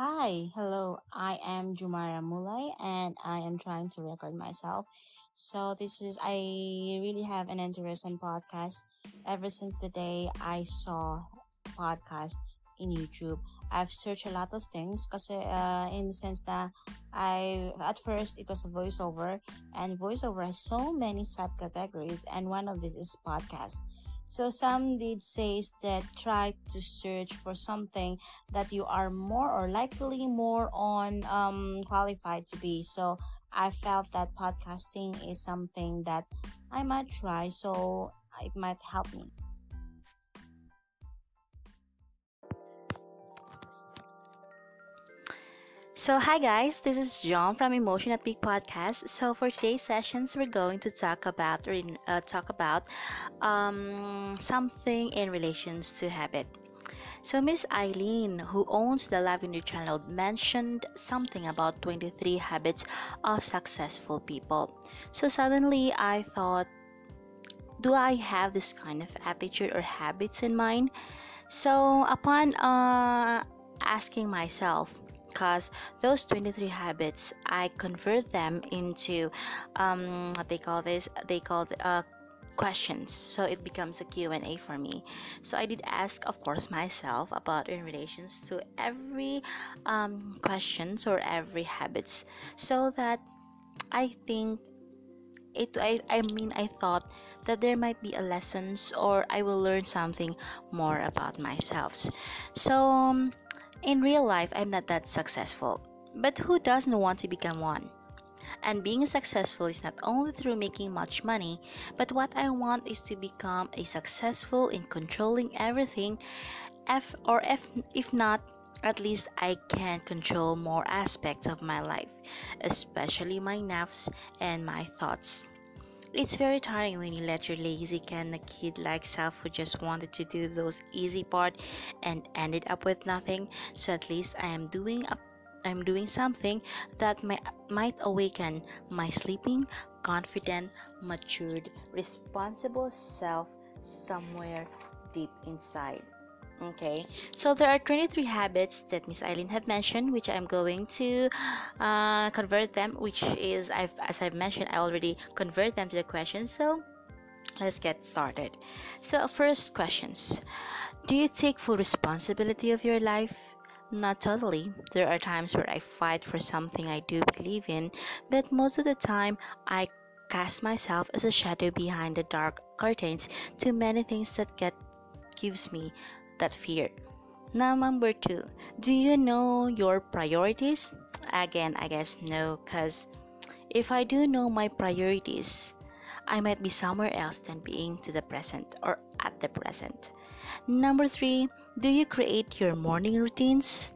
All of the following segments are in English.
Hi, hello. I am Jumara Mulay and I am trying to record myself. So this is I really have an interest in podcast ever since the day I saw podcast in YouTube. I've searched a lot of things because uh, in the sense that I at first it was a voiceover and voiceover has so many subcategories and one of this is podcast. So some did say that try to search for something that you are more or likely more on um, qualified to be. So I felt that podcasting is something that I might try. So it might help me. So, hi guys, this is John from Emotion at Peak Podcast. So, for today's sessions, we're going to talk about uh, talk about um, something in relations to habit. So, Miss Eileen, who owns the Lavender Channel, mentioned something about 23 habits of successful people. So, suddenly I thought, do I have this kind of attitude or habits in mind? So, upon uh, asking myself, because those 23 habits i convert them into um, what they call this they call uh, questions. So it becomes a q&a for me. So i did ask of course myself about in relations to every um, questions or every habits. So that i think it I, I mean i thought that there might be a lessons or i will learn something more about myself. So um, in real life, I'm not that successful, but who doesn't want to become one? And being successful is not only through making much money, but what I want is to become a successful in controlling everything, if or if if not, at least I can control more aspects of my life, especially my nerves and my thoughts. It's very tiring when you let your lazy kind of kid like self who just wanted to do those easy part and ended up with nothing. So at least I am doing a I'm doing something that may, might awaken my sleeping, confident, matured, responsible self somewhere deep inside. Okay, so there are 23 habits that Miss Eileen have mentioned, which I'm going to uh, convert them, which is, I've, as I've mentioned, I already convert them to the questions. So let's get started. So, first questions Do you take full responsibility of your life? Not totally. There are times where I fight for something I do believe in, but most of the time I cast myself as a shadow behind the dark curtains to many things that get gives me that fear. Now, number two, do you know your priorities? Again, I guess no, because if I do know my priorities, I might be somewhere else than being to the present or at the present. Number three, do you create your morning routines?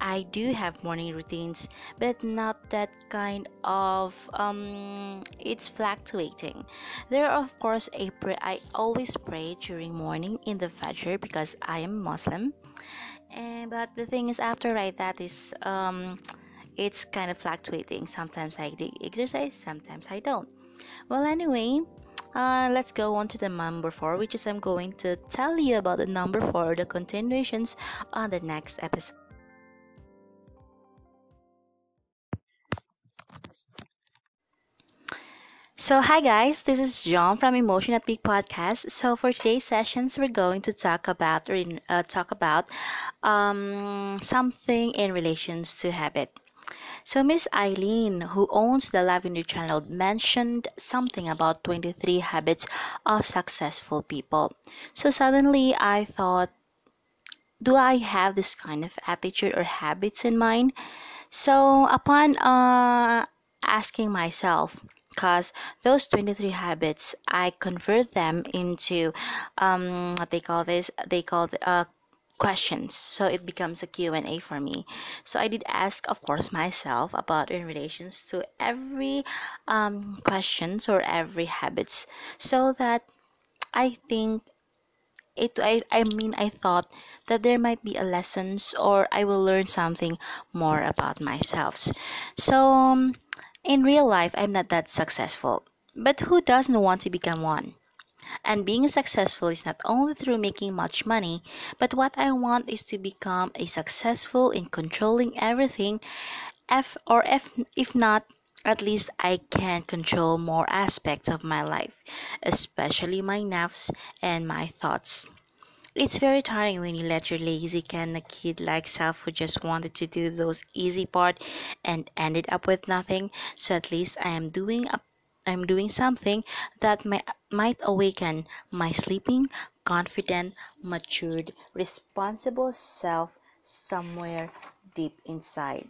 I do have morning routines, but not that kind of um it's fluctuating. There are of course a I always pray during morning in the Fajr because I am Muslim. And but the thing is after right that is um it's kind of fluctuating. Sometimes I do exercise, sometimes I don't. Well anyway, uh, let's go on to the number four, which is I'm going to tell you about the number four, the continuations on the next episode. So, hi guys, this is John from Emotion at Peak Podcast. So, for today's sessions, we're going to talk about uh, talk about um, something in relations to habit. So, Miss Eileen, who owns the Lavender Channel, mentioned something about 23 habits of successful people. So, suddenly I thought, do I have this kind of attitude or habits in mind? So, upon uh, asking myself, because those 23 habits i convert them into um, what they call this they call uh, questions. So it becomes a q&a for me. So i did ask of course myself about in relations to every um, questions or every habits so that i think it I, I mean i thought that there might be a lessons or i will learn something more about myself. So um, in real life, I'm not that successful, but who doesn't want to become one? And being successful is not only through making much money, but what I want is to become a successful in controlling everything if or if if not at least I can control more aspects of my life, especially my nerves and my thoughts. It's very tiring when you let your lazy kind of kid like self who just wanted to do those easy part and ended up with nothing. So at least I am doing a I'm doing something that might, might awaken my sleeping, confident, matured, responsible self somewhere deep inside.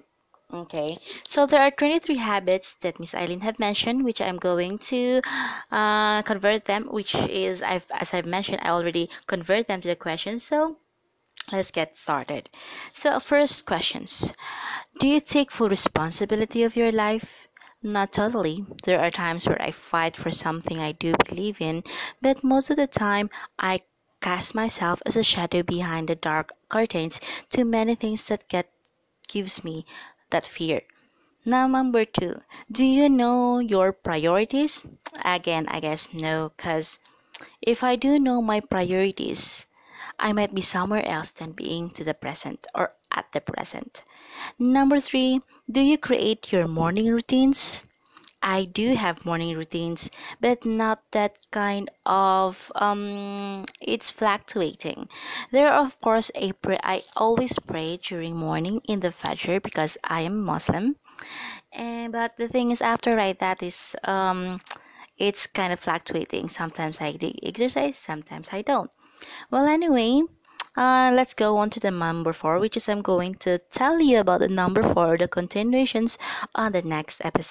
Okay, so there are 23 habits that Miss Eileen have mentioned, which I'm going to uh, convert them, which is, I've, as I've mentioned, I already convert them to the questions. So let's get started. So, first questions Do you take full responsibility of your life? Not totally. There are times where I fight for something I do believe in, but most of the time I cast myself as a shadow behind the dark curtains to many things that get gives me that fear. Now, number two, do you know your priorities? Again, I guess no, because if I do know my priorities, I might be somewhere else than being to the present or at the present. Number three, do you create your morning routines? I do have morning routines, but not that kind of um it's fluctuating. There are of course a pray I always pray during morning in the Fajr because I am Muslim. And but the thing is after right that is um it's kind of fluctuating. Sometimes I do exercise, sometimes I don't. Well anyway, uh, let's go on to the number four, which is I'm going to tell you about the number four, the continuations on the next episode.